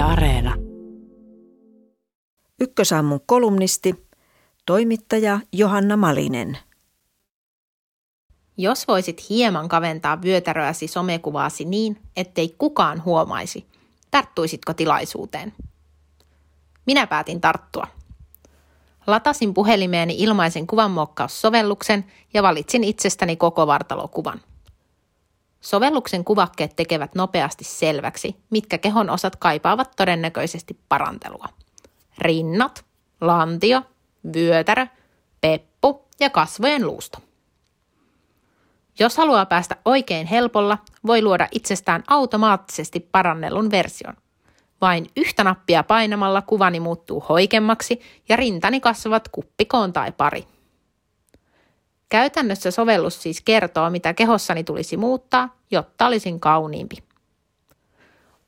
Yle Areena. Ykkösaamun kolumnisti, toimittaja Johanna Malinen. Jos voisit hieman kaventaa vyötäröäsi somekuvaasi niin, ettei kukaan huomaisi, tarttuisitko tilaisuuteen? Minä päätin tarttua. Latasin puhelimeeni ilmaisen kuvanmuokkaussovelluksen ja valitsin itsestäni koko vartalokuvan. Sovelluksen kuvakkeet tekevät nopeasti selväksi, mitkä kehon osat kaipaavat todennäköisesti parantelua. Rinnat, lantio, vyötärö, peppu ja kasvojen luusto. Jos haluaa päästä oikein helpolla, voi luoda itsestään automaattisesti parannellun version. Vain yhtä nappia painamalla kuvani muuttuu hoikemmaksi ja rintani kasvavat kuppikoon tai pari. Käytännössä sovellus siis kertoo, mitä kehossani tulisi muuttaa, jotta olisin kauniimpi.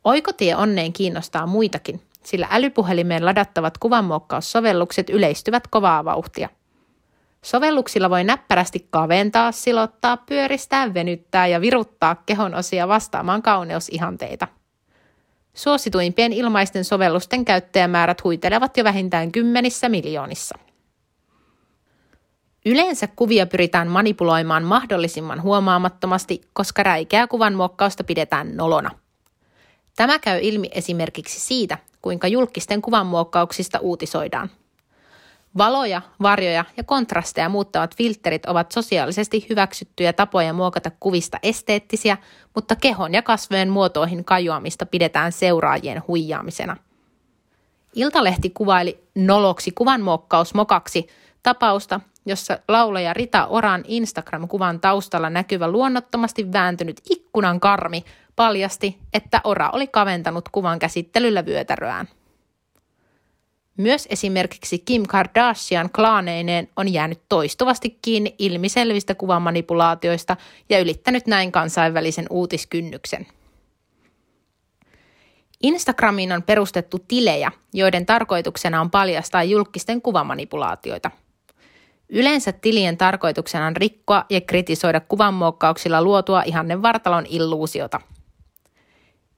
Oikotie onneen kiinnostaa muitakin, sillä älypuhelimeen ladattavat kuvanmuokkaussovellukset yleistyvät kovaa vauhtia. Sovelluksilla voi näppärästi kaventaa, silottaa, pyöristää, venyttää ja viruttaa kehon osia vastaamaan kauneusihanteita. Suosituimpien ilmaisten sovellusten käyttäjämäärät huitelevat jo vähintään kymmenissä miljoonissa. Yleensä kuvia pyritään manipuloimaan mahdollisimman huomaamattomasti, koska räikeää kuvan muokkausta pidetään nolona. Tämä käy ilmi esimerkiksi siitä, kuinka julkisten kuvanmuokkauksista uutisoidaan. Valoja, varjoja ja kontrasteja muuttavat filterit ovat sosiaalisesti hyväksyttyjä tapoja muokata kuvista esteettisiä, mutta kehon ja kasvojen muotoihin kajoamista pidetään seuraajien huijaamisena. Iltalehti kuvaili noloksi kuvanmuokkaus mokaksi tapausta, jossa laulaja Rita Oran Instagram-kuvan taustalla näkyvä luonnottomasti vääntynyt ikkunan karmi paljasti, että Ora oli kaventanut kuvan käsittelyllä vyötäröään. Myös esimerkiksi Kim Kardashian klaaneineen on jäänyt toistuvasti kiinni ilmiselvistä kuvamanipulaatioista ja ylittänyt näin kansainvälisen uutiskynnyksen. Instagramiin on perustettu tilejä, joiden tarkoituksena on paljastaa julkisten kuvamanipulaatioita – Yleensä tilien tarkoituksena on rikkoa ja kritisoida kuvanmuokkauksilla luotua ihannen vartalon illuusiota.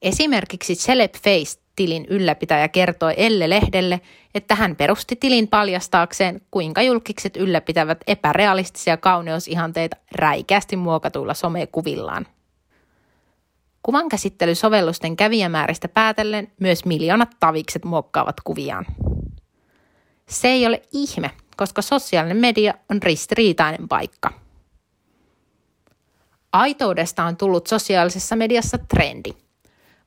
Esimerkiksi Celeb Face-tilin ylläpitäjä kertoi Elle-lehdelle, että hän perusti tilin paljastaakseen, kuinka julkikset ylläpitävät epärealistisia kauneusihanteita räikeästi muokatuilla somekuvillaan. Kuvankäsittelysovellusten kävijämääristä päätellen myös miljoonat tavikset muokkaavat kuviaan. Se ei ole ihme, koska sosiaalinen media on ristiriitainen paikka. Aitoudesta on tullut sosiaalisessa mediassa trendi.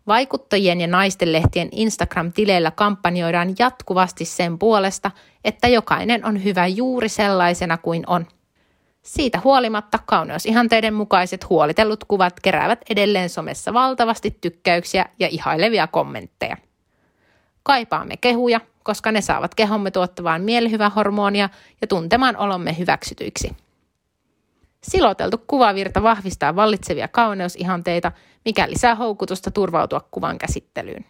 Vaikuttajien ja naistenlehtien Instagram-tileillä kampanjoidaan jatkuvasti sen puolesta, että jokainen on hyvä juuri sellaisena kuin on. Siitä huolimatta kauneusihanteiden mukaiset huolitellut kuvat keräävät edelleen somessa valtavasti tykkäyksiä ja ihailevia kommentteja. Kaipaamme kehuja, koska ne saavat kehomme tuottavaan mielihyvähormonia ja tuntemaan olomme hyväksytyiksi. Siloteltu kuvavirta vahvistaa vallitsevia kauneusihanteita, mikä lisää houkutusta turvautua kuvan käsittelyyn.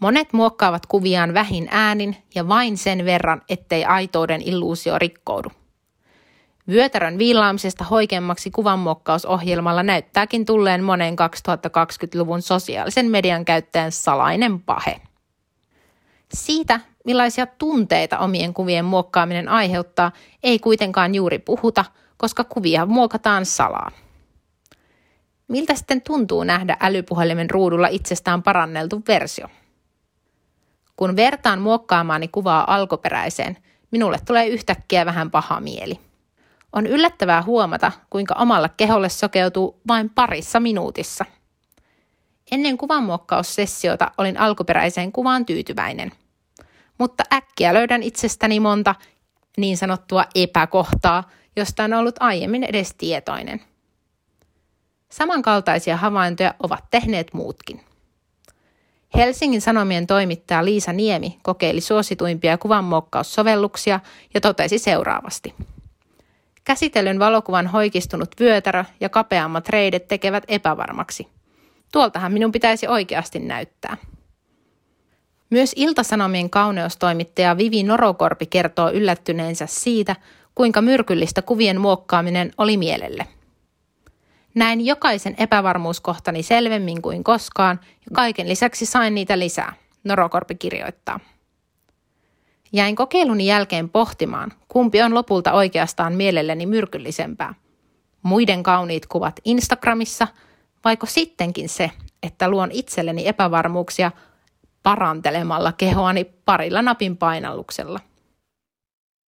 Monet muokkaavat kuviaan vähin äänin ja vain sen verran, ettei aitouden illuusio rikkoudu. Vyötärön viilaamisesta hoikemmaksi kuvanmuokkausohjelmalla näyttääkin tulleen monen 2020-luvun sosiaalisen median käyttäjän salainen pahe. Siitä, millaisia tunteita omien kuvien muokkaaminen aiheuttaa, ei kuitenkaan juuri puhuta, koska kuvia muokataan salaa. Miltä sitten tuntuu nähdä älypuhelimen ruudulla itsestään paranneltu versio? Kun vertaan muokkaamaani kuvaa alkuperäiseen, minulle tulee yhtäkkiä vähän paha mieli. On yllättävää huomata, kuinka omalla keholle sokeutuu vain parissa minuutissa – Ennen kuvanmuokkaussessiota olin alkuperäiseen kuvaan tyytyväinen. Mutta äkkiä löydän itsestäni monta niin sanottua epäkohtaa, josta en ollut aiemmin edes tietoinen. Samankaltaisia havaintoja ovat tehneet muutkin. Helsingin Sanomien toimittaja Liisa Niemi kokeili suosituimpia kuvanmuokkaussovelluksia ja totesi seuraavasti. Käsitellyn valokuvan hoikistunut vyötärö ja kapeammat reidet tekevät epävarmaksi – Tuoltahan minun pitäisi oikeasti näyttää. Myös Iltasanomien kauneustoimittaja Vivi Norokorpi kertoo yllättyneensä siitä, kuinka myrkyllistä kuvien muokkaaminen oli mielelle. Näin jokaisen epävarmuuskohtani selvemmin kuin koskaan ja kaiken lisäksi sain niitä lisää, Norokorpi kirjoittaa. Jäin kokeiluni jälkeen pohtimaan, kumpi on lopulta oikeastaan mielelleni myrkyllisempää. Muiden kauniit kuvat Instagramissa, vaiko sittenkin se, että luon itselleni epävarmuuksia parantelemalla kehoani parilla napin painalluksella.